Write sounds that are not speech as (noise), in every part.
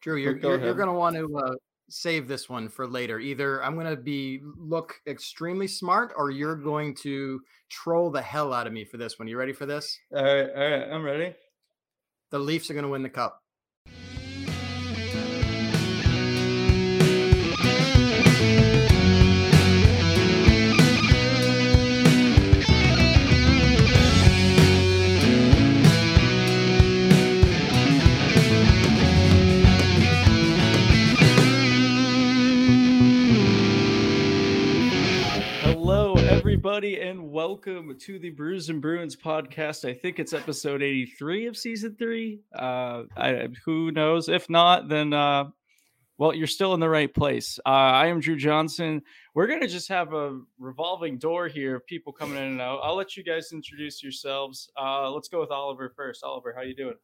Drew, you're Go you're, you're going to want to uh, save this one for later. Either I'm going to be look extremely smart, or you're going to troll the hell out of me for this one. You ready for this? All right, all right, I'm ready. The Leafs are going to win the cup. Everybody, and welcome to the Brews and Bruins podcast. I think it's episode 83 of season three. Uh, I, who knows? If not, then, uh, well, you're still in the right place. Uh, I am Drew Johnson. We're going to just have a revolving door here of people coming in and out. I'll let you guys introduce yourselves. Uh, let's go with Oliver first. Oliver, how you doing?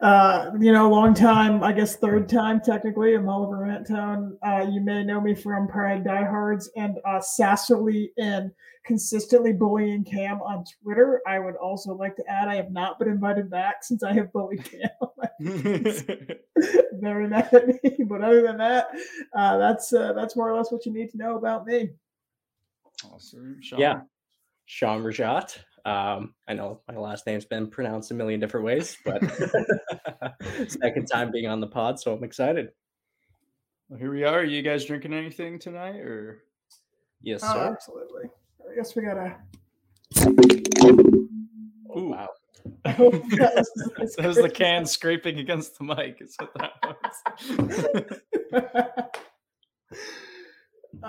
Uh, you know, long time, I guess third time technically. I'm Oliver Rantown. Uh, you may know me from Pride Diehards and uh, sassily and consistently bullying Cam on Twitter. I would also like to add I have not been invited back since I have bullied Cam. Very mad at me. But other than that, uh, that's uh, that's more or less what you need to know about me. awesome. Sean? Yeah. Sean Rajat. Um, I know my last name's been pronounced a million different ways, but (laughs) second time being on the pod, so I'm excited. Well, here we are. Are you guys drinking anything tonight or? Yes, Oh, sir. absolutely. I guess we gotta. Oh, Ooh. wow. I hope that was- That was the can scraping against the mic. Is what that was. (laughs)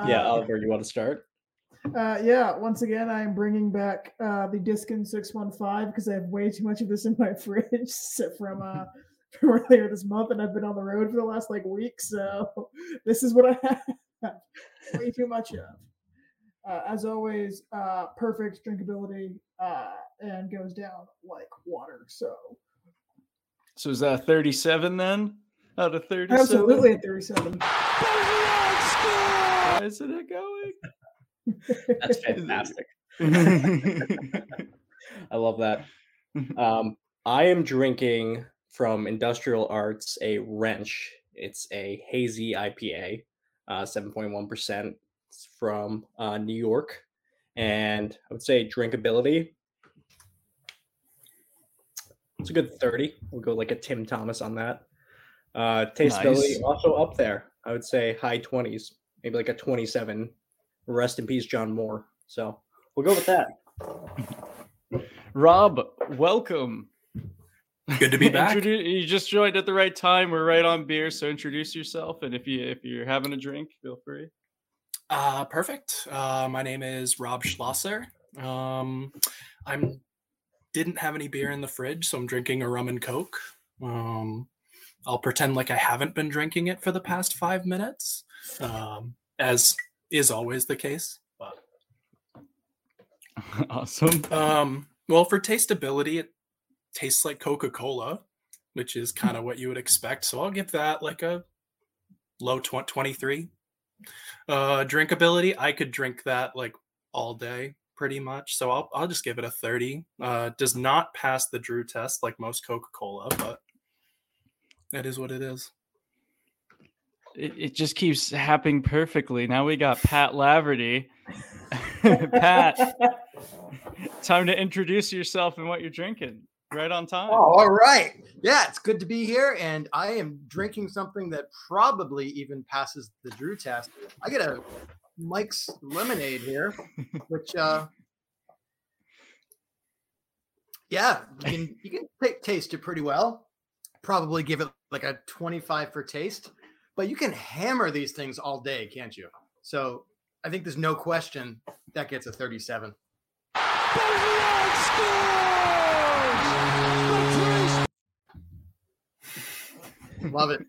Yeah, Uh, Oliver, you want to start? Uh, yeah, once again, I am bringing back uh, the Diskin 615 because I have way too much of this in my (laughs) fridge (laughs) from uh, (laughs) from earlier this month, and I've been on the road for the last like week. So this is what I have. way too much of. Uh, as always, uh, perfect drinkability uh, and goes down like water. So so is that 37 then? Out of 37? absolutely at 37. Why isn't it going? That's (laughs) fantastic. (laughs) I love that. (laughs) Um, I am drinking from Industrial Arts a wrench. It's a hazy IPA, uh, 7.1% It's from uh, New York. And I would say drinkability. It's a good 30. We'll go like a Tim Thomas on that. Uh, tasteability Nice. also up there. I would say high 20s, maybe like a 27. Rest in peace, John Moore. So we'll go with that. Rob, welcome. Good to be back. Introdu- you just joined at the right time. We're right on beer, so introduce yourself. And if you if you're having a drink, feel free. Uh, perfect. Uh, my name is Rob Schlosser. Um, I'm didn't have any beer in the fridge, so I'm drinking a rum and coke. Um, I'll pretend like I haven't been drinking it for the past five minutes, um, as is always the case. But (laughs) awesome. um, well, for tasteability, it tastes like Coca Cola, which is kind of what you would expect. So I'll give that like a low tw- 23. Uh, drinkability, I could drink that like all day pretty much. So I'll, I'll just give it a 30. Uh, does not pass the Drew test like most Coca Cola, but that is what it is. It, it just keeps happening perfectly. Now we got Pat Laverty. (laughs) Pat, (laughs) time to introduce yourself and what you're drinking. right on time. Oh, all right. Yeah, it's good to be here. And I am drinking something that probably even passes the Drew test. I get a Mike's lemonade here, which uh yeah, you can you can t- taste it pretty well. Probably give it like a 25 for taste, but you can hammer these things all day, can't you? So I think there's no question that gets a 37. Love it.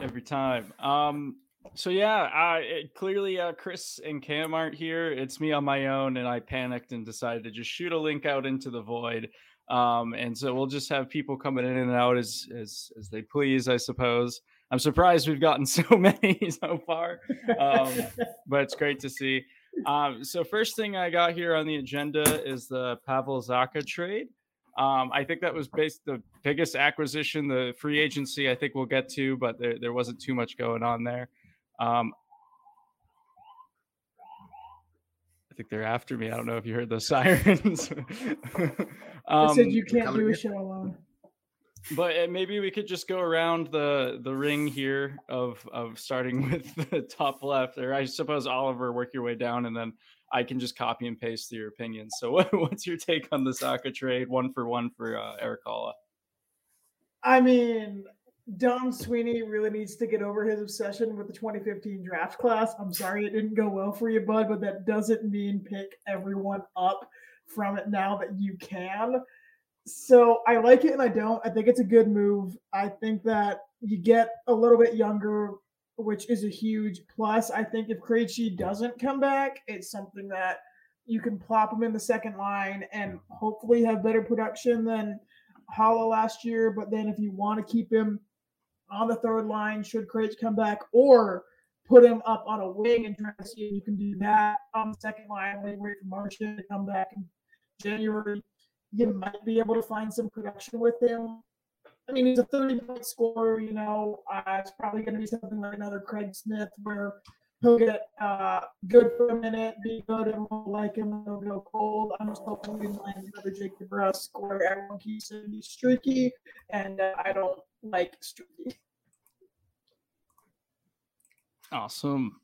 Every time. Um, so yeah, uh, it, clearly uh, Chris and Cam aren't here. It's me on my own, and I panicked and decided to just shoot a link out into the void. Um, and so we'll just have people coming in and out as as as they please, I suppose. I'm surprised we've gotten (laughs) so many so far, um, (laughs) but it's great to see. Um, so first thing I got here on the agenda is the Pavel Zacha trade. Um, I think that was based the biggest acquisition, the free agency. I think we'll get to, but there, there wasn't too much going on there. Um, I think they're after me. I don't know if you heard those (laughs) sirens. (laughs) I um, said you can't do a here. show alone. but uh, maybe we could just go around the the ring here of of starting (laughs) with the top left, or I suppose Oliver work your way down, and then I can just copy and paste your opinions. So, what, what's your take on the Zacha trade, one for one for uh, Erik Haula? I mean, Don Sweeney really needs to get over his obsession with the 2015 draft class. I'm sorry it didn't go well for you, bud, but that doesn't mean pick everyone up from it now that you can. So I like it and I don't. I think it's a good move. I think that you get a little bit younger, which is a huge plus. I think if Krejci doesn't come back, it's something that you can plop him in the second line and hopefully have better production than Haula last year. But then if you want to keep him on the third line, should Krejci come back, or put him up on a wing and try to see if you can do that on the second line, wait, wait for Marchand to come back in January. You might be able to find some production with him. I mean, he's a 30 point scorer, you know. Uh, it's probably going to be something like another Craig Smith where he'll get uh, good for a minute, be good, and we'll like him, and he'll go cold. I'm just hoping we can land another Jake DeBrusk score. Everyone keeps he's streaky, and uh, I don't like streaky. Awesome.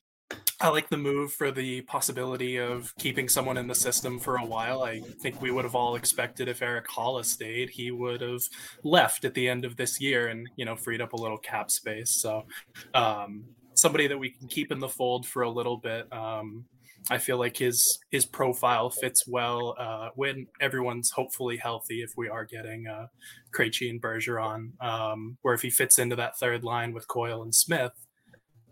I like the move for the possibility of keeping someone in the system for a while. I think we would have all expected if Eric Hollis stayed, he would have left at the end of this year and you know freed up a little cap space. So um, somebody that we can keep in the fold for a little bit. Um, I feel like his his profile fits well uh, when everyone's hopefully healthy. If we are getting uh, Krejci and Bergeron, um, where if he fits into that third line with Coyle and Smith,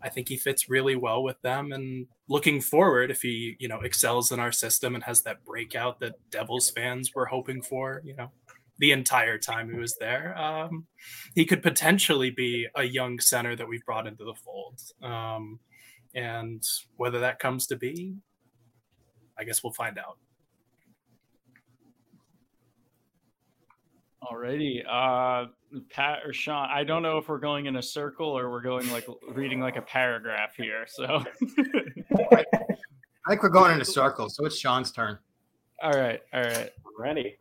I think he fits really well with them. And looking forward, if he, you know, excels in our system and has that breakout that Devils fans were hoping for, you know, the entire time he was there, um, he could potentially be a young center that we've brought into the fold. Um, and whether that comes to be, I guess we'll find out. Alrighty. Uh, Pat or Sean, I don't know if we're going in a circle or we're going like reading like a paragraph here. So, (laughs) I think we're going in a circle, so it's Sean's turn. all right, all right. Ready?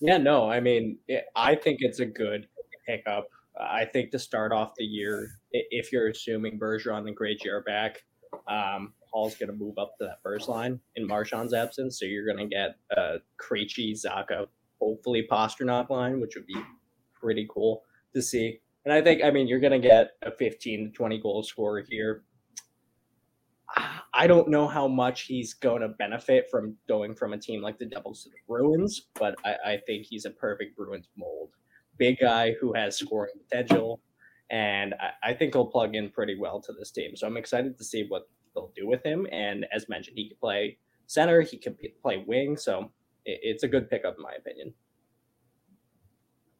Yeah, no, I mean, it, I think it's a good pickup. I think to start off the year, if you're assuming Bergeron and Grady are back, um, Hall's going to move up to that first line in Marchand's absence. So you're going to get a Krejci, Zacha, hopefully Pastrnak line, which would be pretty cool to see. And I think, I mean, you're going to get a 15 to 20 goal scorer here. I don't know how much he's going to benefit from going from a team like the Devils to the Bruins, but I, I think he's a perfect Bruins mold. Big guy who has scoring potential, and I, I think he'll plug in pretty well to this team. So I'm excited to see what they'll do with him. And as mentioned, he could play center, he p- play wing, so it, it's a good pickup in my opinion.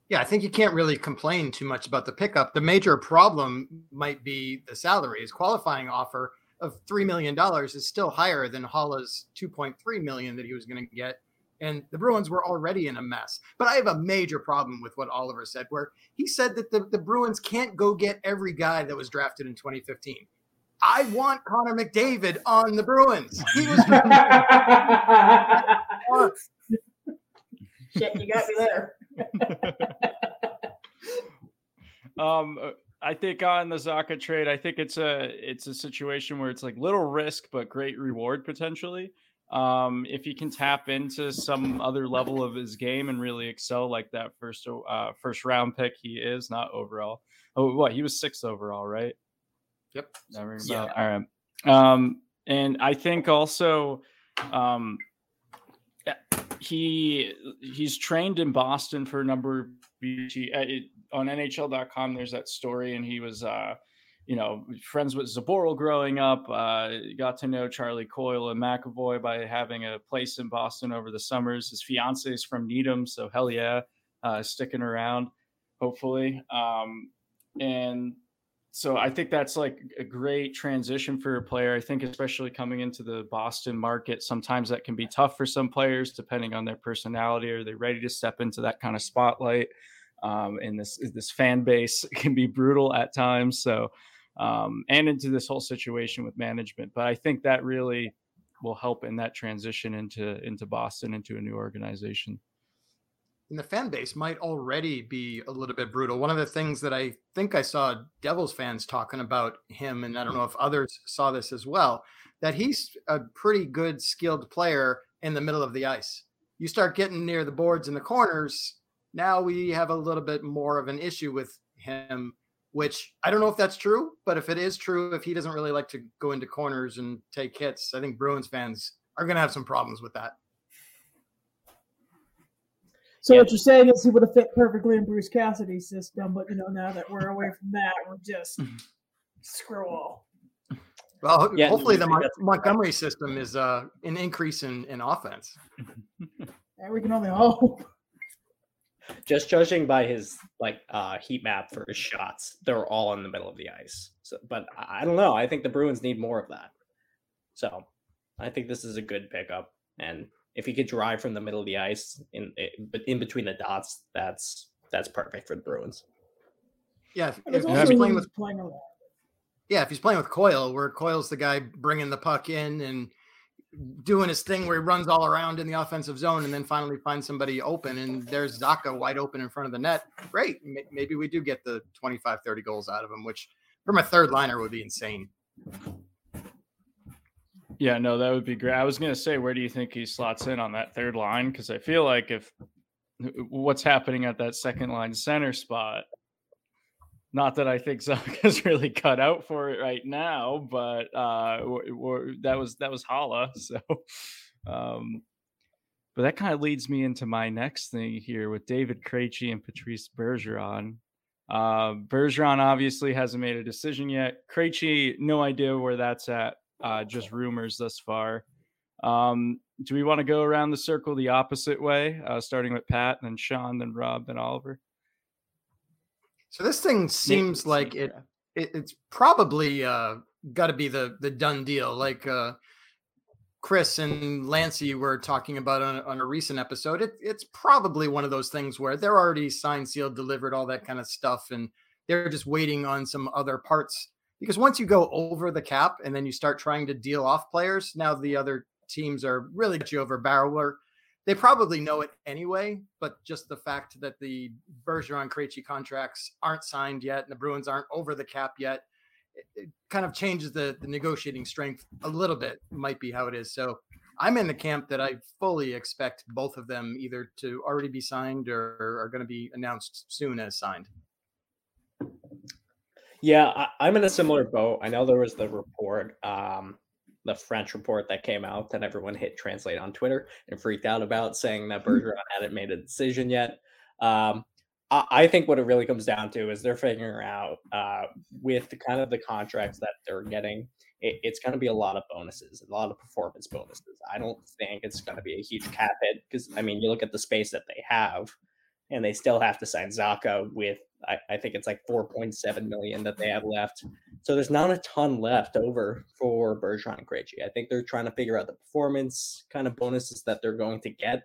Yeah, I think you can't really complain too much about the pickup. The major problem might be the salary. His qualifying offer of three million dollars is still higher than point three million that he was going to get. And the Bruins were already in a mess. But I have a major problem with what Oliver said, where he said that the, the Bruins can't go get every guy that was drafted in 2015. I want Connor McDavid on the Bruins. He was (laughs) Shit, you got me there. (laughs) um, I think on the Zacha trade, I think it's a it's a situation where it's like little risk but great reward potentially. Um, if he can tap into some other level of his game and really excel like that first uh, first round pick he is, not overall. Oh, what he was sixth overall, right? Yep. Yeah. All right. Um, and I think also, um, he he's trained in Boston for a number of years. He, uh, on NHL.com, there's that story, and he was, uh, you know, friends with Zboril growing up. Uh, got to know Charlie Coyle and McAvoy by having a place in Boston over the summers. His fiance is from Needham, so hell yeah, uh, sticking around, hopefully. Um, and so I think that's like a great transition for a player. I think especially coming into the Boston market, sometimes that can be tough for some players depending on their personality. Are they ready to step into that kind of spotlight? Um, and this this fan base (laughs) can be brutal at times. So um, and into this whole situation with management. But I think that really will help in that transition into into Boston into a new organization and the fan base might already be a little bit brutal. One of the things that I think I saw Devils fans talking about him, and I don't know if others saw this as well, that he's a pretty good skilled player in the middle of the ice. You start getting near the boards and the corners, now we have a little bit more of an issue with him, which I don't know if that's true, but if it is true, if he doesn't really like to go into corners and take hits, I think Bruins fans are going to have some problems with that. So yeah. what you're saying is he would have fit perfectly in Bruce Cassidy's system, but you know now that we're away from that, we're just (laughs) screw all. Well, yeah, hopefully the Mon- Montgomery system is uh, an increase in, in offense. (laughs) and we can only hope. Just judging by his like uh, heat map for his shots, they're all in the middle of the ice. So, but I don't know. I think the Bruins need more of that. So, I think this is a good pickup, and if he could drive from the middle of the ice in but in between the dots, that's that's perfect for the Bruins. Yeah, if, if he's playing with playing yeah, if he's playing with Coyle, where Coyle's the guy bringing the puck in and doing his thing where he runs all around in the offensive zone and then finally finds somebody open and there's Zacha wide open in front of the net. Great. Maybe we do get the 25, 30 goals out of him, which from a third liner would be insane. Yeah, no, that would be great. I was going to say, where do you think he slots in on that third line? Because I feel like if what's happening at that second line center spot, not that I think (laughs) Zacha's really cut out for it right now, but uh, that was that was Haula. (laughs) So, um, but that kind of leads me into my next thing here with David Krejci and Patrice Bergeron. Uh, Bergeron obviously hasn't made a decision yet. Krejci, no idea where that's at uh, just rumors thus far. Um, do we want to go around the circle the opposite way, uh, starting with Pat, then Sean, then Rob, then Oliver? So this thing seems like it, it, it's probably uh, got to be the the done deal. Like uh, Chris and Lancey were talking about on, on a recent episode. It, it's probably one of those things where they're already signed, sealed, delivered, all that kind of stuff, and they're just waiting on some other parts because once you go over the cap and then you start trying to deal off players, now the other teams are really get you over barrel. They probably know it anyway, but just the fact that the Bergeron Krejci contracts aren't signed yet and the Bruins aren't over the cap yet, it, it kind of changes the, the negotiating strength a little bit. Might be how it is. So I'm in the camp that I fully expect both of them either to already be signed or are going to be announced soon as signed. Yeah, I, am in a similar boat. I know there was the report, um, the French report that came out that everyone hit translate on Twitter and freaked out about, saying that mm-hmm. Bergeron hadn't made a decision yet. Um, I, I, think what it really comes down to is they're figuring out uh, with the kind of the contracts that they're getting, it, it's going to be a lot of bonuses, a lot of performance bonuses. I don't think it's going to be a huge cap hit because I mean, you look at the space that they have, and they still have to sign Zacha with I, I think it's like 4.7 million that they have left. So there's not a ton left over for Bergeron and Krejci. I think they're trying to figure out the performance kind of bonuses that they're going to get.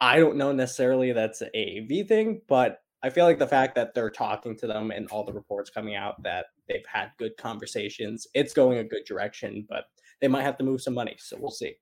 I don't know necessarily that's a V thing, but I feel like the fact that they're talking to them and all the reports coming out that they've had good conversations, it's going a good direction, but they might have to move some money. So we'll see.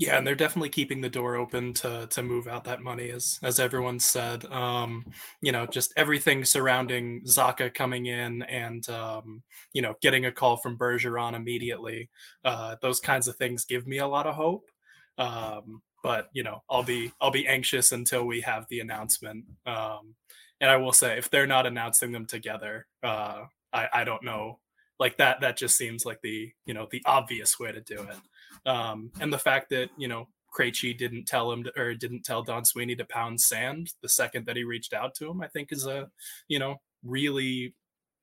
Yeah, and they're definitely keeping the door open to to move out that money, as as everyone said. Um, you know, just everything surrounding Zacha coming in and um, you know getting a call from Bergeron immediately. Uh, those kinds of things give me a lot of hope. Um, but you know, I'll be I'll be anxious until we have the announcement. Um, and I will say, if they're not announcing them together, uh, I I don't know. Like that that just seems like the you know the obvious way to do it. Um, and the fact that you know Krejci didn't tell him to, or didn't tell Don Sweeney to pound sand the second that he reached out to him, I think is a you know really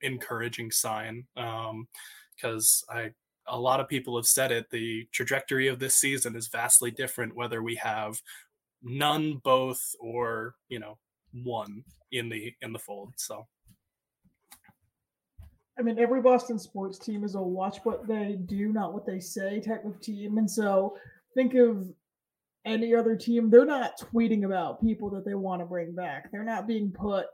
encouraging sign. Because um, I a lot of people have said it, the trajectory of this season is vastly different whether we have none, both, or you know one in the in the fold. So I mean, every Boston sports team is a watch what they do, not what they say type of team. And so think of any other team, they're not tweeting about people that they want to bring back. They're not being put,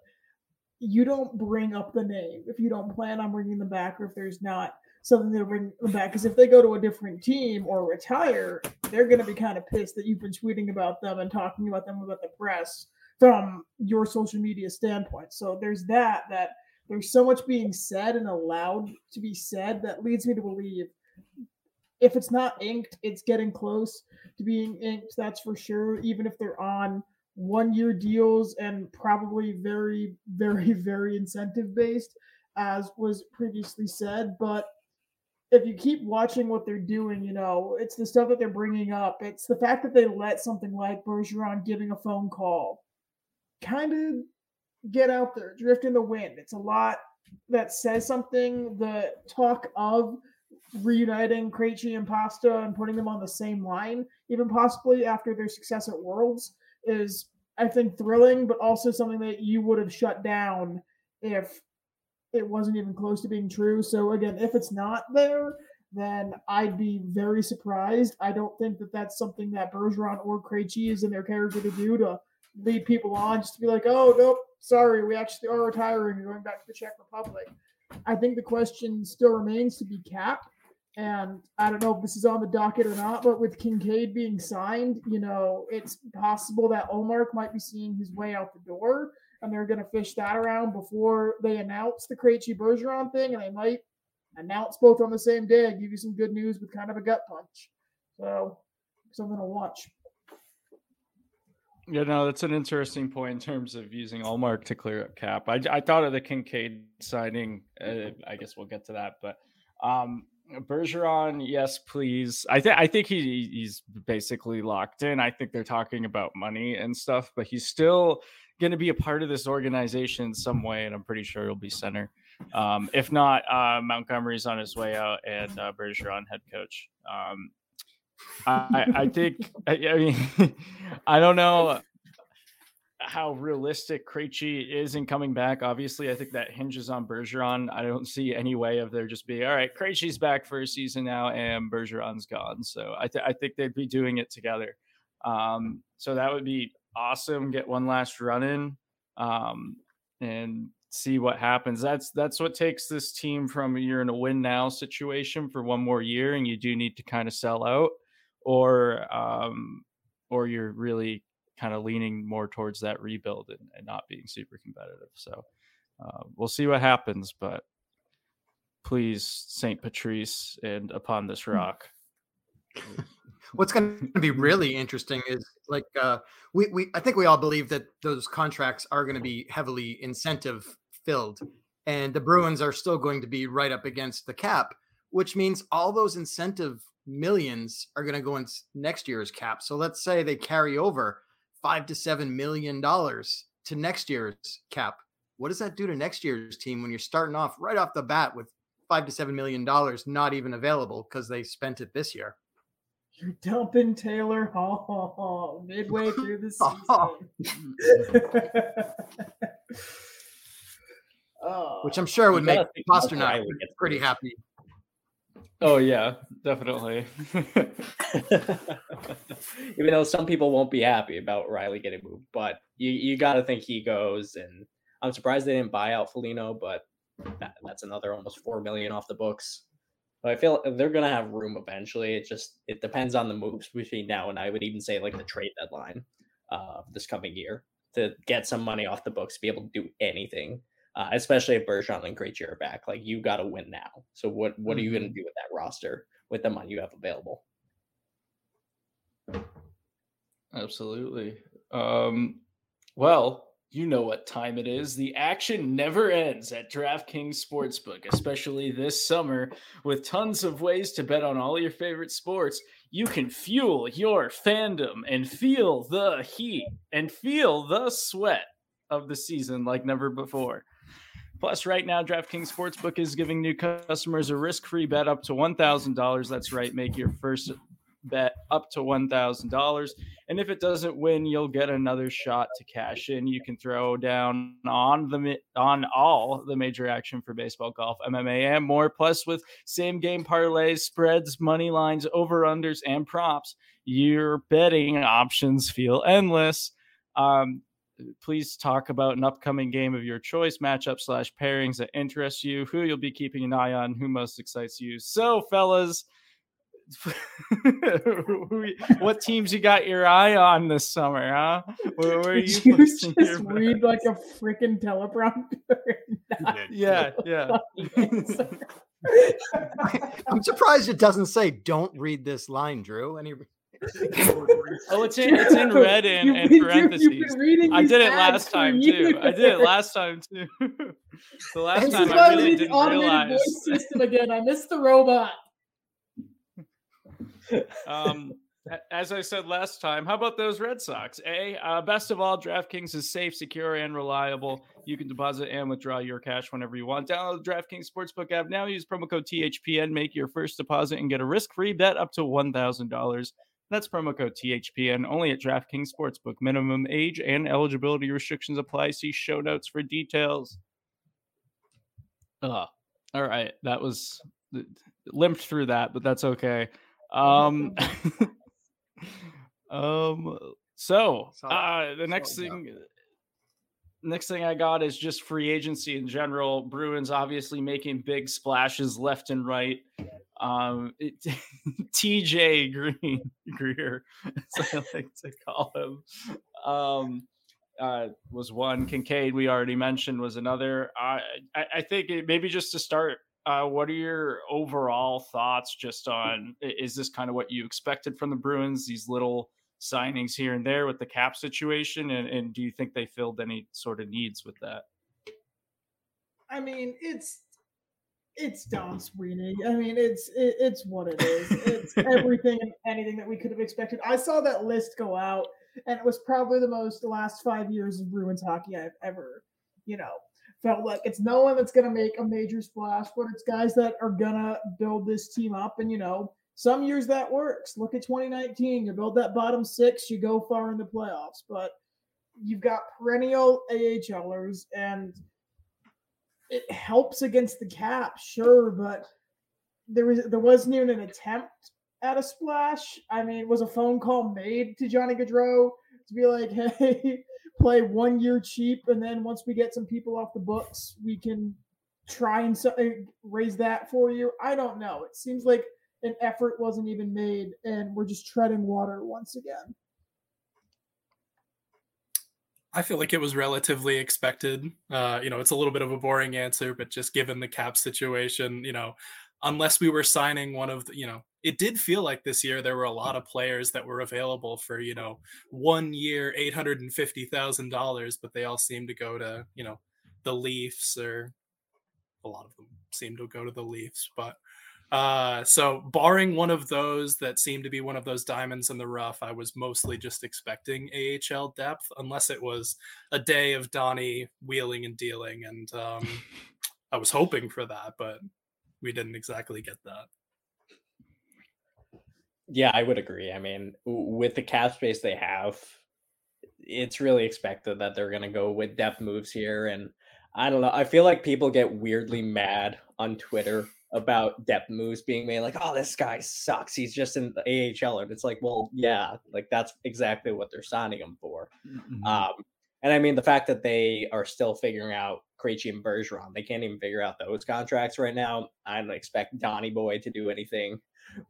you don't bring up the name if you don't plan on bringing them back or if there's not something to bring them back. Because if they go to a different team or retire, they're going to be kind of pissed that you've been tweeting about them and talking about them about the press from your social media standpoint. So there's that, that there's so much being said and allowed to be said that leads me to believe if it's not inked, it's getting close to being inked. That's for sure. Even if they're on one year deals and probably very, (laughs) very, very incentive based, as was previously said. But if you keep watching what they're doing, you know, it's the stuff that they're bringing up. It's the fact that they let something like Bergeron giving a phone call kind of get out there, drift in the wind. It's a lot that says something. The talk of reuniting Krejci and Pasta and putting them on the same line, even possibly after their success at Worlds, is I think thrilling, but also something that you would have shut down if it wasn't even close to being true. So again, if it's not there, then I'd be very surprised. I don't think that that's something that Bergeron or Krejci is in their character to do to lead people on just to be like, oh nope, sorry, we actually are retiring and going back to the Czech Republic. I think the question still remains to be capped. And I don't know if this is on the docket or not, but with Kinkaid being signed, you know, it's possible that Ullmark might be seeing his way out the door and they're going to fish that around before they announce the Krejci Bergeron thing. And they might announce both on the same day and give you some good news with kind of a gut punch. So something to watch. Yeah, no, that's an interesting point in terms of using Ullmark to clear up cap. I, I thought of the Kinkaid signing. Uh, I guess we'll get to that, but um, Bergeron, yes, please. I think I think he he's basically locked in. I think they're talking about money and stuff, but he's still going to be a part of this organization in some way, and I'm pretty sure he'll be center. Um, if not, uh, Montgomery's on his way out, and uh, Bergeron head coach. Um, I, I think I, mean (laughs) I don't know how realistic Krejci is in coming back. Obviously, I think that hinges on Bergeron. I don't see any way of there just being all right. Krejci's back for a season now, and Bergeron's gone. So I, th- I think they'd be doing it together. Um, so that would be awesome. Get one last run in, um, and see what happens. That's that's what takes this team from you're in a win now situation for one more year, and you do need to kind of sell out or um, or you're really kind of leaning more towards that rebuild and, and not being super competitive. So uh, we'll see what happens, but please, Saint Patrice, and upon this hmm. rock. What's going to be really interesting is like uh, we, we I think we all believe that those contracts are going to be heavily incentive filled, and the Bruins are still going to be right up against the cap, which means all those incentive millions are going to go in next year's cap. So let's say they carry over five to seven million dollars to next year's cap. What does that do to next year's team when you're starting off right off the bat with five to seven million dollars not even available because they spent it this year? You're dumping Taylor Hall (laughs) midway through the (laughs) season. Oh. (laughs) oh. Which I'm sure would make Pastrnak pretty happy. Oh yeah, definitely. (laughs) Even though some people won't be happy about Riley getting moved, but you you got to think he goes. And I'm surprised they didn't buy out Foligno, but that, that's another almost four million off the books. But I feel they're gonna have room eventually. It just it depends on the moves between now and I would even say like the trade deadline uh this coming year to get some money off the books, be able to do anything. Uh, especially if Bergeron and Krejci are back, like you got to win now. So what what mm-hmm. are you going to do with that roster with the money you have available? Absolutely. Um, well, you know what time it is. The action never ends at DraftKings Sportsbook, especially this summer. With tons of ways to bet on all your favorite sports, you can fuel your fandom and feel the heat and feel the sweat of the season like never before. Plus, right now, DraftKings Sportsbook is giving new customers a risk free bet up to $1,000. That's right, make your first bet up to $1,000. And if it doesn't win, you'll get another shot to cash in. You can throw down on the on all the major action for baseball, golf, MMA, and more. Plus, with same game parlays, spreads, money lines, over unders, and props, your betting options feel endless. Um, please talk about an upcoming game of your choice, matchup slash pairings that interest you, who you'll be keeping an eye on, who most excites you. So, fellas, (laughs) what teams you got your eye on this summer, huh? Where, where Did you, you (laughs) just read like a (laughs) freaking teleprompter? yeah, yeah. I'm surprised it doesn't say "Don't read this line, Drew." Any oh, it's in it's in (laughs) red and, and parentheses. I did it last time too. I did it last time too. (laughs) the last time I really didn't realize. (laughs) System again. I missed the robot um, as I said last time, how about those Red Sox? A uh, best of all, DraftKings is safe, secure, and reliable. You can deposit and withdraw your cash whenever you want. Download the DraftKings Sportsbook app now. Use promo code THPN. Make your first deposit and get a risk-free bet up to one thousand dollars. That's promo code THPN only at DraftKings Sportsbook. Minimum age and eligibility restrictions apply. See show notes for details. Uh, all right. That was limped through that, but that's okay. Um, (laughs) (laughs) um. So uh, the next thing, next thing I got is just free agency in general. Bruins obviously making big splashes left and right. Um, it, (laughs) TJ Green (laughs) Greer, (laughs) as I like to call him, um, uh, was one. Kinkaid, we already mentioned, was another. Uh, I, I think it, maybe just to start uh, what are your overall thoughts just on is this kind of what you expected from the Bruins? These little signings here and there with the cap situation, and, and do you think they filled any sort of needs with that? I mean, it's it's Don Sweeney. I mean, it's it, it's what it is. It's (laughs) everything and anything that we could have expected. I saw that list go out, and it was probably the most the last five years of Bruins hockey I've ever, you know, felt like it's no one that's going to make a major splash, but it's guys that are going to build this team up. And, you know, some years that works. Look at 2019. You build that bottom six, you go far in the playoffs. But you've got perennial AHLers, and it helps against the cap, sure, but there was there wasn't even an attempt at a splash. I mean, was a phone call made to Johnny Gaudreau to be like, (laughs) hey, play one year cheap, and then once we get some people off the books, we can try and eh, raise that for you. I don't know. It seems like an effort wasn't even made, and we're just treading water once again. I feel like it was relatively expected. Uh, you know, it's a little bit of a boring answer, but just given the cap situation, you know, unless we were signing one of the, you know, it did feel like this year there were a lot of players that were available for, you know, one year, $850,000, but they all seem to go to, you know, the Leafs or a lot of them seem to go to the Leafs. But uh, so barring one of those that seemed to be one of those diamonds in the rough, I was mostly just expecting AHL depth, unless it was a day of Donnie wheeling and dealing. And um, (laughs) I was hoping for that, but we didn't exactly get that. Yeah, I would agree. I mean, with the cap space they have, it's really expected that they're going to go with depth moves here. And I don't know. I feel like people get weirdly mad on Twitter about depth moves being made. Like, oh, this guy sucks. He's just in the AHL. And it's like, well, yeah, like that's exactly what they're signing him for. Mm-hmm. Um, And I mean, the fact that they are still figuring out Krejci and Bergeron, they can't even figure out those contracts right now. I don't expect Donny Boy to do anything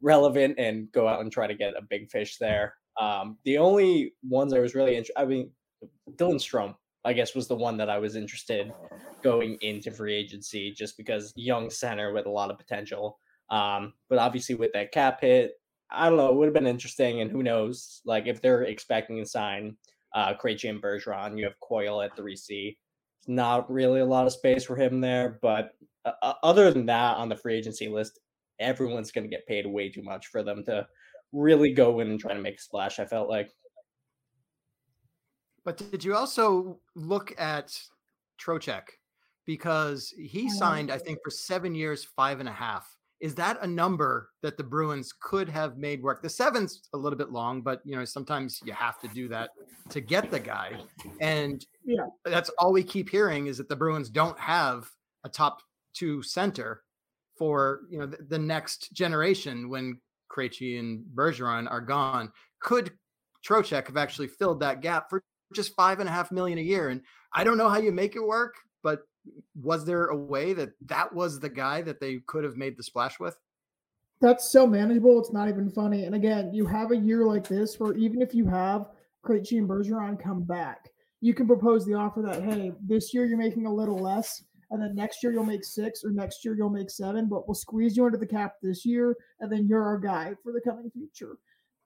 relevant and go out and try to get a big fish there. Um, the only ones I was really interested, I mean, Dylan Strome, I guess, was the one that I was interested going into free agency just because young center with a lot of potential. Um, but obviously with that cap hit, I don't know, it would have been interesting. And who knows, like if they're expecting to sign uh, and Bergeron, you have Coyle at 3C. It's not really a lot of space for him there. But uh, other than that, on the free agency list, everyone's going to get paid way too much for them to really go in and try to make a splash. I felt like. But did you also look at Trocheck? Because he uh-huh. signed, I think, for seven years, five and a half. Is that a number that the Bruins could have made work? The seven's a little bit long, but you know sometimes you have to do that to get the guy. And yeah, that's all we keep hearing is that the Bruins don't have a top two center for you know the, the next generation when Krejci and Bergeron are gone. Could Trocheck have actually filled that gap for just five and a half million a year? And I don't know how you make it work, but was there a way that that was the guy that they could have made the splash with? That's so manageable. It's not even funny. And again, you have a year like this where even if you have Krejci and Bergeron come back, you can propose the offer that hey, this year you're making a little less and then next year you'll make six, or next year you'll make seven, but we'll squeeze you into the cap this year, and then you're our guy for the coming future.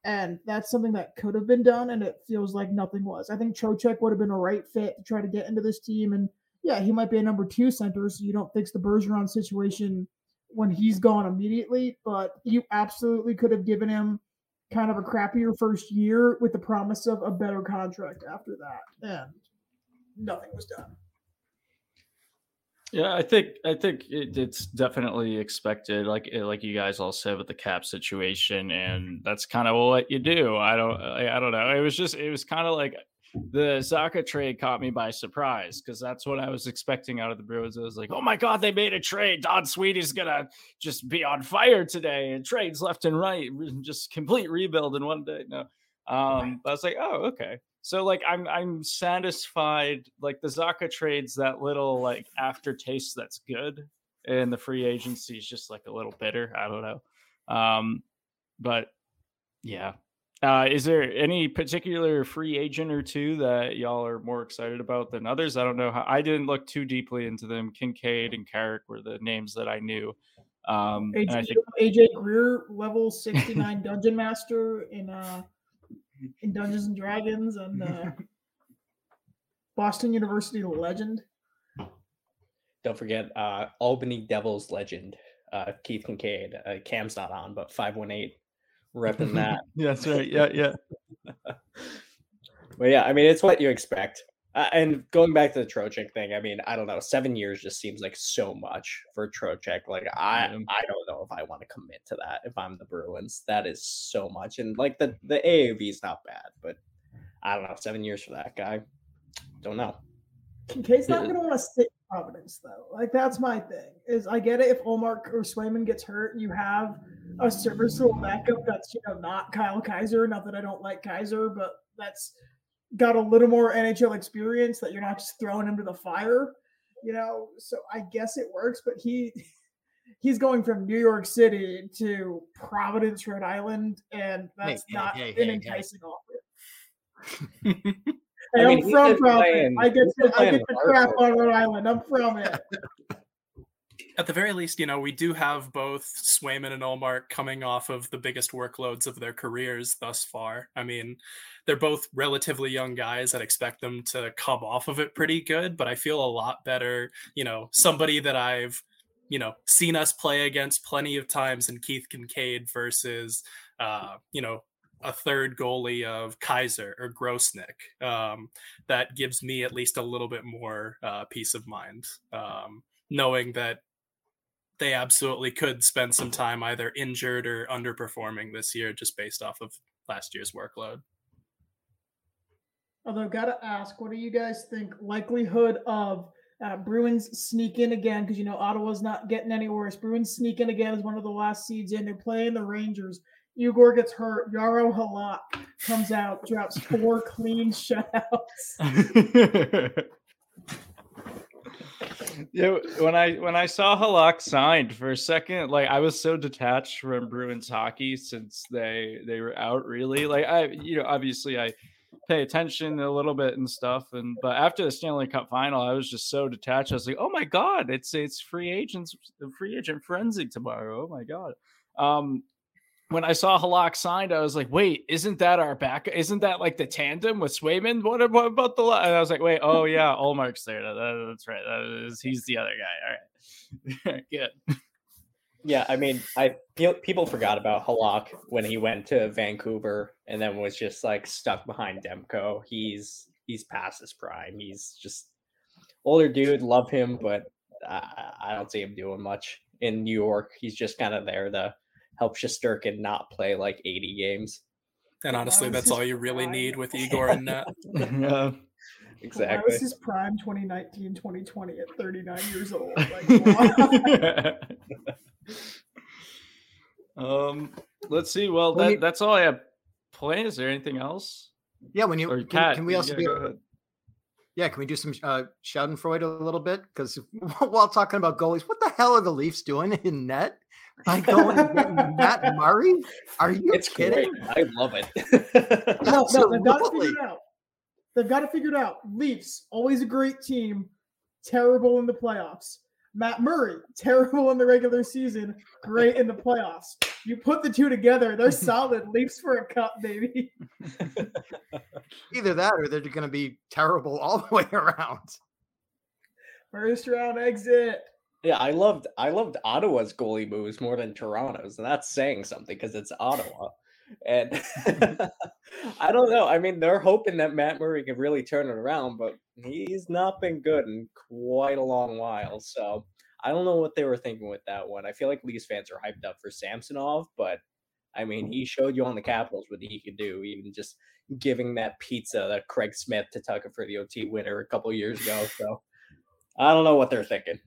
And that's something that could have been done, and it feels like nothing was. I think Trocheck would have been a right fit to try to get into this team. And yeah, he might be a number two center, so you don't fix the Bergeron situation when he's gone immediately, but you absolutely could have given him kind of a crappier first year with the promise of a better contract after that. And nothing was done. Yeah, I think I think it, it's definitely expected, like eh, like you guys all said with the cap situation, and that's kind of what you do. I don't I, I don't know. It was just it was kind of like the Zacha trade caught me by surprise because that's what I was expecting out of the Bruins. I was like, oh my god, they made a trade. Don Sweetie's gonna just be on fire today, and trades left and right, just complete rebuild in one day. No, um, I was like, oh okay. So like I'm I'm satisfied. Like the Zacha trades that little like aftertaste that's good, and the free agency is just like a little bitter. I don't know, um, but yeah. Uh, is there any particular free agent or two that y'all are more excited about than others? I don't know. How, I didn't look too deeply into them. Kinkaid and Carrick were the names that I knew. Um, AJ, think... AJ Greer, level 69 Dungeon Master in uh, in Dungeons and Dragons and uh, (laughs) Boston University legend. Don't forget uh, Albany Devils legend uh, Keith Kinkaid. Uh, Cam's not on, but five one eight repping that. yeah, (laughs) that's right. Yeah, yeah. (laughs) well, yeah. I mean, it's what you expect. Uh, and going back to the Trocheck thing, I mean, I don't know. Seven years just seems like so much for Trocheck. Like, I, I don't know if I want to commit to that. If I'm the Bruins, that is so much. And like the the AAV is not bad, but I don't know. Seven years for that guy, don't know. Kinkaid's not going to want to sit Providence though. Like that's my thing. Is I get it if Ullmark or Swayman gets hurt, you have a serviceable backup that's you know not Kyle Keyser. Not that I don't like Keyser, but that's got a little more NHL experience that you're not just throwing him to the fire, you know. So I guess it works, but he (laughs) he's going from New York City to Providence, Rhode Island, and that's hey, not hey, hey, an enticing offer. (laughs) I, I mean, am from Providence. I get to, I get to crap on Rhode Island. I'm from it. At the very least, you know, we do have both Swayman and Ullmark coming off of the biggest workloads of their careers thus far. I mean, they're both relatively young guys. I'd expect them to come off of it pretty good, but I feel a lot better, you know, somebody that I've, you know, seen us play against plenty of times in Keith Kinkaid versus, uh, you know, a third goalie of Kaiser or Grosenick. Um, that gives me at least a little bit more uh, peace of mind, um, knowing that they absolutely could spend some time either injured or underperforming this year just based off of last year's workload. Although, I've gotta ask, what do you guys think? Likelihood of uh, Bruins sneak in again because you know Ottawa's not getting any worse. Bruins sneak in again as one of the last seeds in. They're playing the Rangers. Igor gets hurt. Jaro Halak comes out, drops four (laughs) clean shutouts. (laughs) yeah, when I when I saw Halak signed for a second, like I was so detached from Bruins hockey since they they were out. Really, like I, you know, obviously I pay attention a little bit and stuff, and but after the Stanley Cup final, I was just so detached. I was like, oh my god, it's it's free agents, free agent frenzy tomorrow. Oh my god. Um, when I saw Halak signed, I was like, wait, isn't that our back? Isn't that like the tandem with Swayman? What, what about the? And I was like, wait, oh yeah, (laughs) Ullmark's there. That, that's right. That is, he's the other guy. All right, (laughs) good. Yeah, I mean, I people forgot about Halak when he went to Vancouver and then was just like stuck behind Demko. He's he's past his prime. He's just older dude. Love him, but I, I don't see him doing much in New York. He's just kind of there to help Shesterkin not play like 80 games. And honestly, that's all you really need with Igor and net. (laughs) (laughs) yeah, exactly. (laughs) That was his prime 2019, 2020 at 39 years old. Like, um, let's see. Well, that, that's all I have planned. Is there anything else? Yeah, when you can, can, we also yeah, do? Yeah, can we do some uh, Schadenfreude a little bit? Because while talking about goalies, what the hell are the Leafs doing in net? Like going Matt Murray? Are you it's kidding? Great. I love it. (laughs) no, no, they've got to figure it out. They've got to figure it out. Leafs, always a great team, terrible in the playoffs. Matt Murray, (laughs) terrible in the regular season, great in the playoffs. You put the two together, they're (laughs) solid. Leafs for a cup, baby. Either that or they're going to be terrible all the way around. First round exit. Yeah, I loved I loved Ottawa's goalie moves more than Toronto's, and that's saying something because it's Ottawa. And (laughs) (laughs) I don't know. I mean, they're hoping that Matt Murray can really turn it around, but he's not been good in quite a long while. So I don't know what they were thinking with that one. I feel like Leafs fans are hyped up for Samsonov, but I mean, he showed you on the Capitals what he could do, even just giving that pizza that Craig Smith to Tucker for the OT winner a couple years ago. So I don't know what they're thinking.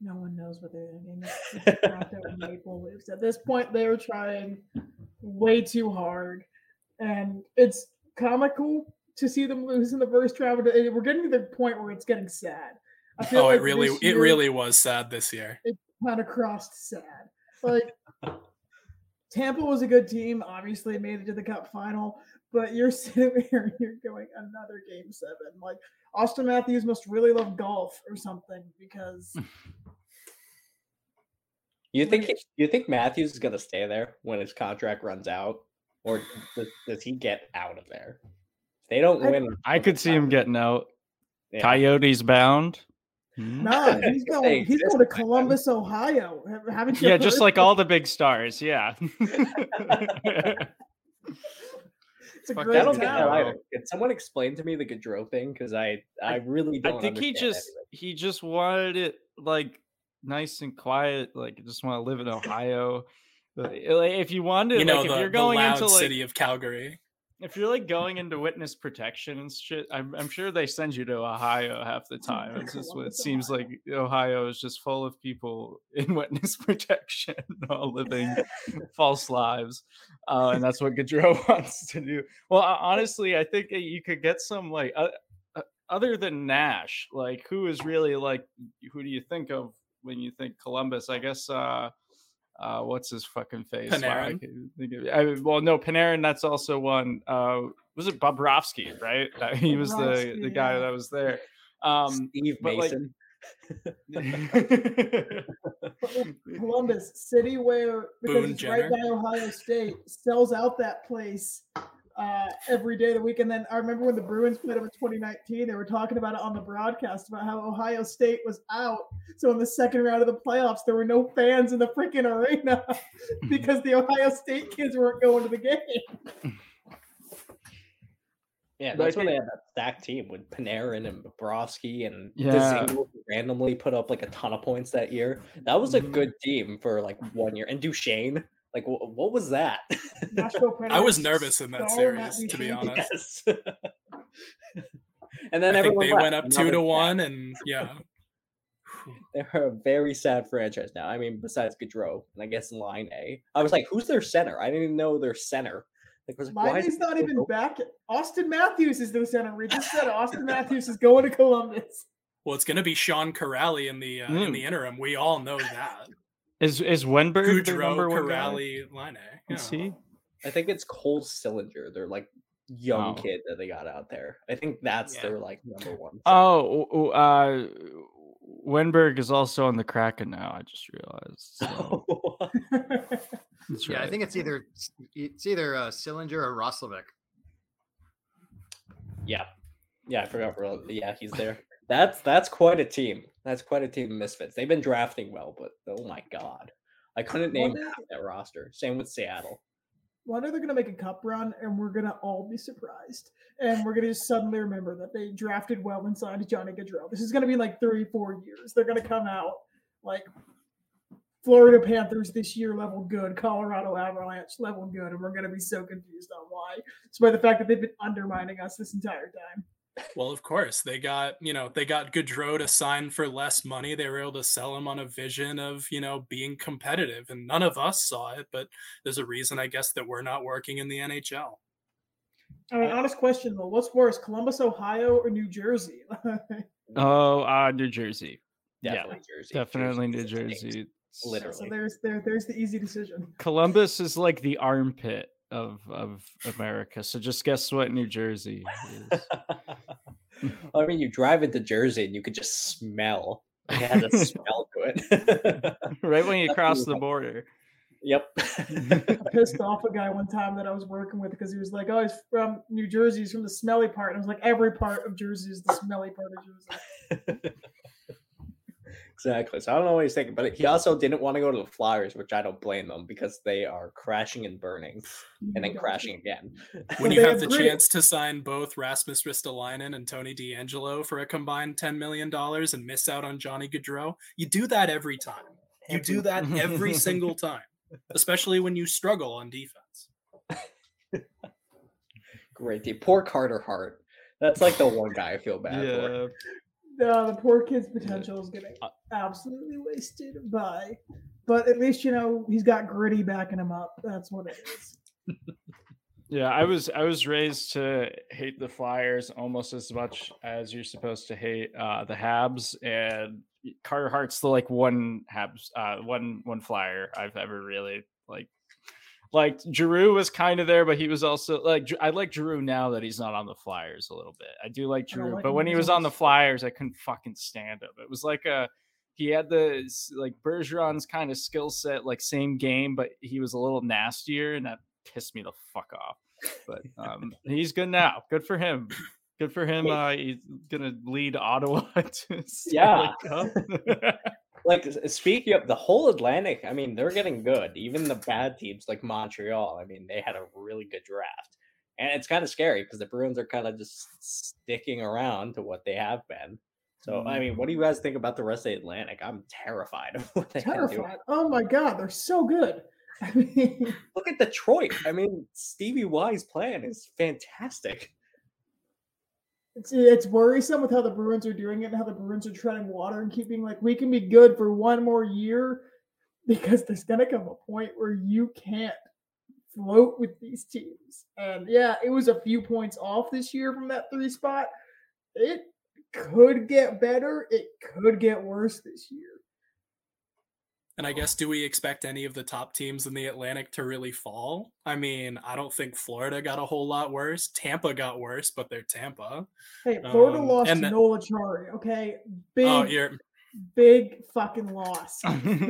No one knows what they're thinking. (laughs) Maple Leafs. At this point, they're trying way too hard, and it's comical to see them lose in the first round. We're getting to the point where it's getting sad. I feel oh, like it really, year, it really was sad this year. It kind of crossed sad. Like Tampa was a good team. Obviously, made it to the Cup final, but you're (laughs) sitting here and you're going another game seven. Like Auston Matthews must really love golf or something because (laughs) You think he, you think Matthews is going to stay there when his contract runs out, or does, does he get out of there? If they don't win. I could see him getting out. Yeah. Coyotes bound. Hmm? No, (laughs) he's going. He's going to Columbus, Ohio. Haven't you? Yeah, just like all the big stars. Yeah. (laughs) it's a great I don't get that either. Can someone explain to me the Gaudreau thing? Because I, I really don't. I think he just he just wanted it like nice and quiet. Like, just want to live in (laughs) Ohio. like, if you wanted, you know, like, the, if you're going into like city of Calgary, if you're like going into witness protection and shit, I'm, I'm sure they send you to Ohio half the (laughs) time. It's just what it seems like. Ohio is just full of people in (laughs) witness protection, all living (laughs) false lives, uh, and that's what Gaudreau wants to do. Well, honestly, I think you could get some like. Uh, other than Nash, like who is really like who do you think of when you think Columbus, I guess uh uh what's his fucking face? Panarin. I, well, no, Panarin. That's also one. Uh, was it Bobrovsky? Right, he was the the guy that was there. Um, Steve Mason. Like, (laughs) Columbus City, where because Boone it's Jenner. right by Ohio State, sells out that place uh, every day of the week. And then I remember when the Bruins played them in 2019, they were talking about it on the broadcast about how Ohio State was out. So in the second round of the playoffs, there were no fans in the freaking arena (laughs) because the Ohio State kids weren't going to the game. Yeah, that's when they had that stacked team with Panarin and Bobrovsky and yeah. randomly put up like a ton of points that year. That was a mm-hmm. good team for like one year. And Duchene, like, what was that? (laughs) I was nervous in that series, to be honest. (laughs) and then I everyone they went up two to one, and yeah. (laughs) they're a very sad franchise now. I mean, besides Gaudreau, and I guess Laine. I was like, who's their center? I didn't even know their center. Like, was like, Laine's not even back. Auston Matthews is the center. We just said Auston Matthews is going to Columbus. Well, it's going to be Sean Kuraly in the uh, mm. in the interim. We all know that. Is is Wennberg the number one Kuraly, Line A? Yeah. See, I think it's Cole Sillinger. They're like young oh. kid that they got out there. I think that's yeah. their like number one. Oh, uh, Wennberg is also on the Kraken now. I just realized. So. (laughs) yeah, right. I think it's either it's either uh, Sillinger or Roslovic. Yeah, yeah, I forgot. Yeah, he's there. That's that's quite a team. That's quite a team of misfits. They've been drafting well, but oh my god, I couldn't name that roster. Same with Seattle one day they're going to make a cup run and we're going to all be surprised. And we're going to just suddenly remember that they drafted well and signed Johnny Gaudreau. This is going to be like three, four years. They're going to come out like Florida Panthers this year level good, Colorado Avalanche level good. And we're going to be so confused on why. It's by the fact that they've been undermining us this entire time. Well, of course, they got you know they got Gaudreau to sign for less money. They were able to sell him on a vision of you know being competitive, and none of us saw it. But there's a reason, I guess, that we're not working in the NHL. I mean, honest question though, what's worse, Columbus, Ohio, or New Jersey? (laughs) oh, uh, New Jersey. Definitely yeah, Jersey. Definitely New Jersey. Literally. So there's there there's the easy decision. Columbus is like the armpit of of America. So just guess what New Jersey is. (laughs) I mean, you drive into Jersey and you could just smell. It has a (laughs) smell to it. (laughs) right when you cross the border. Yep. I pissed off a guy one time that I was working with because he was like, "Oh, he's from New Jersey. He's from the smelly part." And I was like, "Every part of Jersey is the smelly part of Jersey." Exactly. So I don't know what he's thinking, but he also didn't want to go to the Flyers, which I don't blame them because they are crashing and burning mm-hmm. and then crashing again. (laughs) When you have the chance to sign both Rasmus Ristolainen and Tony DeAngelo for a combined $10 million and miss out on Johnny Gaudreau, you do that every time. You do that every (laughs) single time, especially when you struggle on defense. Great team. Poor Carter Hart. That's like the one guy I feel bad yeah. for. No, the poor kid's potential is getting uh, absolutely wasted by, but at least you know he's got gritty backing him up. That's what it is. (laughs) yeah, I was I was raised to hate the Flyers almost as much as you're supposed to hate uh, the Habs, and Carter Hart's the like one Habs, uh, one one Flyer I've ever really like like Giroux was kind of there, but he was also like I like Giroux now that he's not on the Flyers a little bit. I do like Giroux, like but when he was on the Flyers, I couldn't fucking stand him. It was like a he had the like Bergeron's kind of skill set, like same game, but he was a little nastier, and that pissed me the fuck off. But (laughs) um, he's good now. Good for him. Good for him. Uh, he's gonna lead Ottawa (laughs) to yeah. (laughs) like speaking of the whole Atlantic, I mean, they're getting good. Even the bad teams like Montreal, I mean, they had a really good draft. And it's kind of scary because the Bruins are kind of just sticking around to what they have been. So, I mean, what do you guys think about the rest of the Atlantic? I'm terrified of (laughs) what they terrified. Oh my god, they're so good. I mean, look at Detroit. I mean, Stevie Y's plan is fantastic. It's, it's worrisome with how the Bruins are doing it and how the Bruins are treading water and keeping like we can be good for one more year (laughs) because there's gonna come a point where you can't float with these teams. And yeah, it was a few points off this year from that three spot. It could get better. It could get worse this year. And I guess, do we expect any of the top teams in the Atlantic to really fall? I mean, I don't think Florida got a whole lot worse. Tampa got worse, but they're Tampa. Hey, Florida um, lost to then, Noel Acciari. Okay, big, oh, big fucking loss (laughs)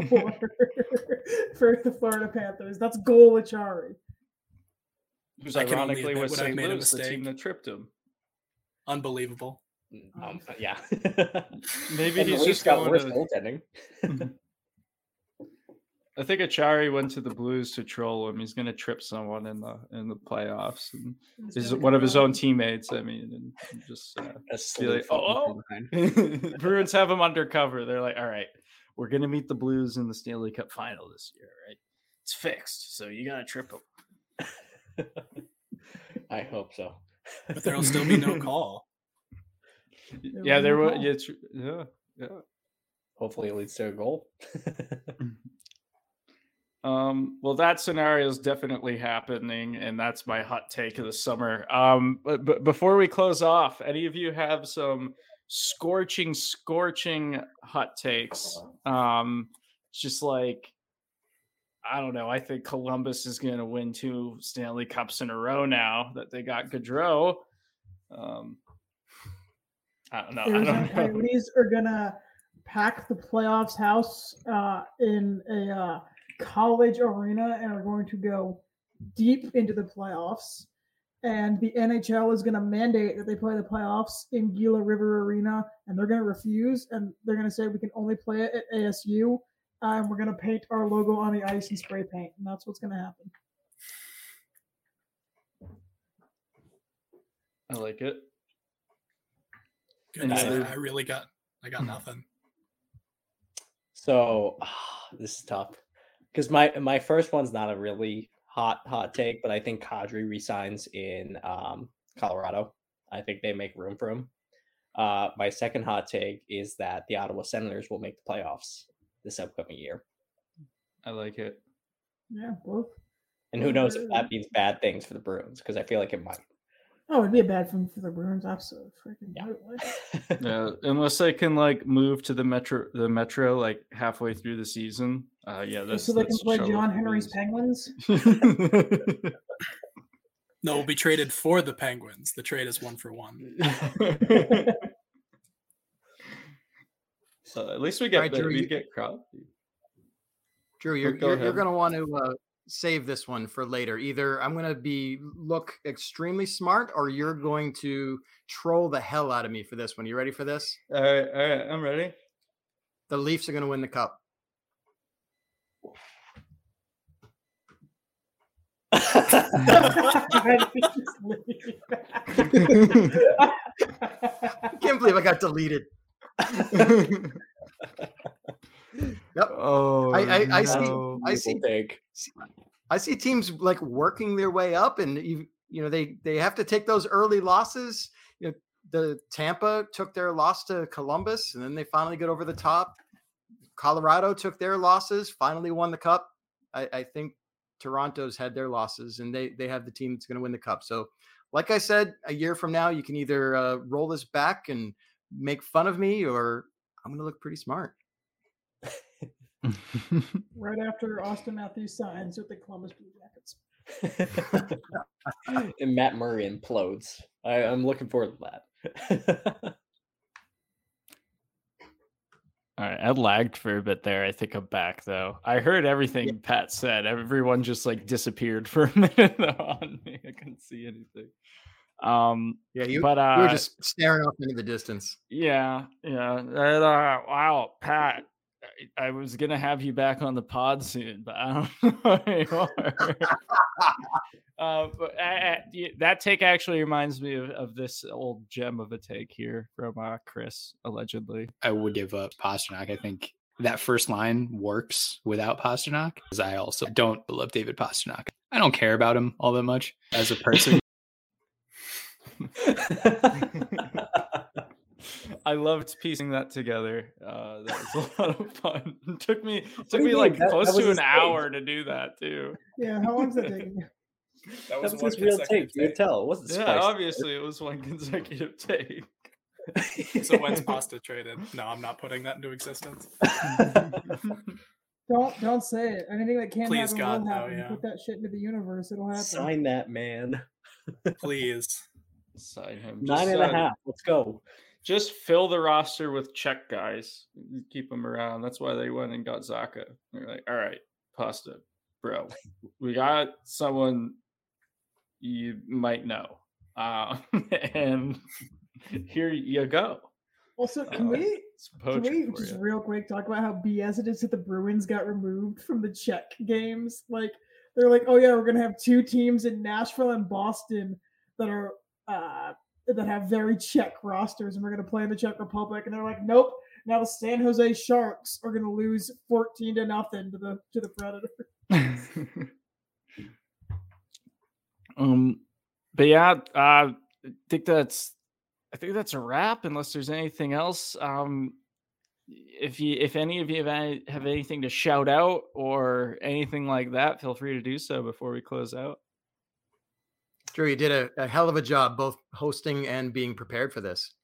for, for the Florida Panthers. That's goal Acciari. Who's ironically was St. Louis, the team that tripped him. Unbelievable. Mm, um, yeah. (laughs) (laughs) Maybe he's just got worse to... goaltending. I think Acciari went to the Blues to troll him. He's going to trip someone in the in the playoffs. And is one of his own teammates. I mean, and just uh, (laughs) like, oh, oh. (laughs) Bruins have him undercover. They're like, all right, we're going to meet the Blues in the Stanley Cup final this year, right? It's fixed. So you got to trip him. (laughs) I hope so. But there'll still be no call. Yeah, there will. Yeah, yeah, yeah. Hopefully, it leads to a goal. Um, well, that scenario is definitely happening, and that's my hot take of the summer. Um, but, but before we close off, any of you have some scorching, scorching hot takes? Um, just like I don't know. I think Columbus is going to win two Stanley Cups in a row now that they got Gaudreau. Um, I don't know. I don't know. Are gonna pack the playoffs house uh, in a uh, college arena and are going to go deep into the playoffs. And the NHL is going to mandate that they play the playoffs in Gila River Arena, and they're going to refuse, and they're going to say we can only play it at ASU, and we're going to paint our logo on the ice and spray paint, and that's what's going to happen. I like it. Goodness, Yeah. I, I really got I got hmm. nothing. So (sighs) this is tough because my my first one's not a really hot hot take, but I think Kadri resigns in um, Colorado. I think they make room for him. Uh, my second hot take is that the Ottawa Senators will make the playoffs this upcoming year, I like it. Yeah, both. and who knows if that means bad things for the Bruins because I feel like it might. Oh, it'd be a bad thing for the Bruins, absolutely. Freaking Yeah. totally. (laughs) Yeah, unless they can like move to the metro, the metro like halfway through the season. Uh, yeah, that's so they can play John Henry's Penguins. (laughs) No, we'll be traded for the Penguins. The trade is one for one. (laughs) so at least we get Alright, the, Drew, we you- get Crosby. Drew, you're go you're, you're going to want to uh, save this one for later. Either I'm going to be look extremely smart, or you're going to troll the hell out of me for this one. You ready for this? All right, all right, I'm ready. The Leafs are going to win the cup. (laughs) I can't believe I got deleted. (laughs) yep. Oh, I- I- I see- I see- take. I see teams like working their way up, and you you know they they have to take those early losses. You know, the Tampa took their loss to Columbus, and then they finally get over the top. Colorado took their losses, finally won the cup. I, I think Toronto's had their losses, and they they have the team that's going to win the cup. So, like I said, a year from now, you can either uh, roll this back and make fun of me, or I'm going to look pretty smart. Right after Auston Matthews signs with the Columbus Blue Jackets. (laughs) and Matt Murray implodes. I, I'm looking forward to that. (laughs) All right, I lagged for a bit there. I think I'm back though. I heard everything Pat said. Everyone just like disappeared for a (laughs) minute on me. I couldn't see anything. Um, Yeah, you, but uh, you were just staring off into the distance. yeah, yeah. And, uh, wow, Pat, I, I was gonna have you back on the pod soon, but I don't (laughs) know where you are. but uh, that take actually reminds me of, of this old gem of a take here from uh, Chris, allegedly. I would give up Pastrnak. I think that first line works without Pastrnak because I also don't love David Pastrnak. I don't care about him all that much as a person. (laughs) (laughs) I loved piecing that together. Uh, that was a (laughs) lot of fun. It took me it took me mean? like That- close that to an take. hour to do that too. Yeah, how long's that taking (laughs) you? That That was his real take. You could tell. It wasn't Yeah, spiced. obviously it was one consecutive take. (laughs) So when's pasta traded? No, I'm not putting that into existence. Don't don't say it. Anything that can Please, happen God, will no, happen. yeah. Put that shit into the universe. It'll happen. Sign that man. Please. Sign him. Nine Just, and a uh, half. Let's go. Just fill the roster with Czech guys. Keep them around. That's why they went and got Zacha. They're like, all right, Pasta, bro, we got someone you might know, uh, (laughs) and here you go. Also, can Uh, we can we just you. real quick talk about how BS it is that the Bruins got removed from the Czech games? Like they're like, oh yeah, we're gonna have two teams in Nashville and Boston that are uh that have very Czech rosters, and we're gonna play in the Czech Republic. And they're like, nope. Now the San Jose Sharks are gonna lose fourteen to nothing to the to the Predator. (laughs) um, but yeah, uh, I think that's I think that's a wrap. Unless there's anything else, um, if you if any of you have, any, have anything to shout out or anything like that, feel free to do so before we close out. Drew, you did a, a hell of a job both hosting and being prepared for this.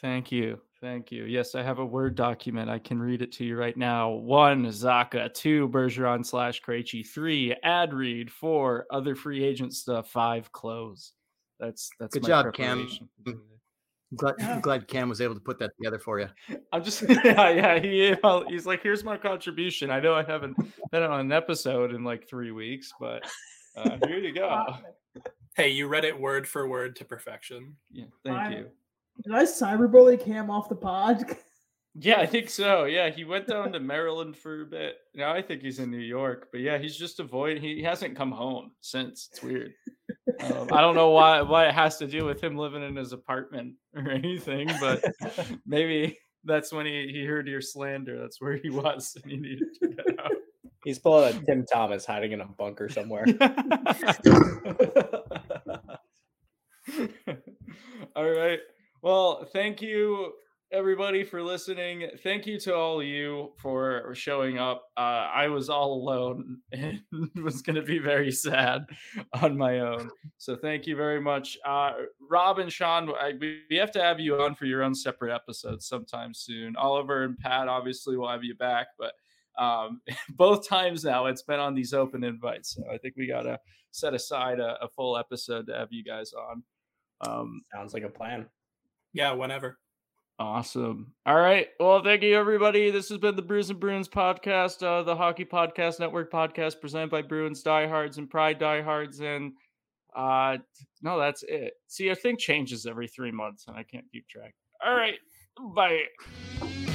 Thank you. Thank you. Yes, I have a Word document. I can read it to you right now. One, Zacha. Two, Bergeron slash Krejci. Three, ad read. Four, other free agent stuff. Five, close. That's that's good my job, Cam. I'm glad, I'm (laughs) glad Cam was able to put that together for you. I'm just (laughs) yeah yeah he well, he's like here's my contribution. I know I haven't been on an episode in like three weeks, but uh, here you go. (laughs) Hey, you read it word for word to perfection. Yeah, thank I'm- you. Did I cyberbully Cam off the pod? (laughs) Yeah, I think so. Yeah, he went down to Maryland for a bit. Now I think he's in New York, but yeah, he's just avoiding. He hasn't come home since. It's weird. Um, I don't know why why it has to do with him living in his apartment (laughs) or anything, but (laughs) maybe that's when he, he heard your slander. That's where he was, and he needed to get out. He's pulling a Tim Thomas hiding in a bunker somewhere. All right. Well, thank you everybody for listening. Thank you to all of you for showing up. Uh, I was all alone and (laughs) was going to be very sad on my own. So thank you very much. Uh, Rob and Sean, I, we we have to have you on for your own separate episodes sometime soon. Oliver and Pat, obviously, will have you back, but um, (laughs) both times now it's been on these open invites. So I think we got to set aside a, a full episode to have you guys on. Um, Sounds like a plan. Yeah, whenever. Awesome. All right. Well, thank you, everybody. This has been the Brews and Bruins podcast, uh, the Hockey Podcast Network podcast presented by Bruins Diehards and Pride Diehards. And uh, no, that's it. See, I thing changes every three months, and I can't keep track. All right. Bye.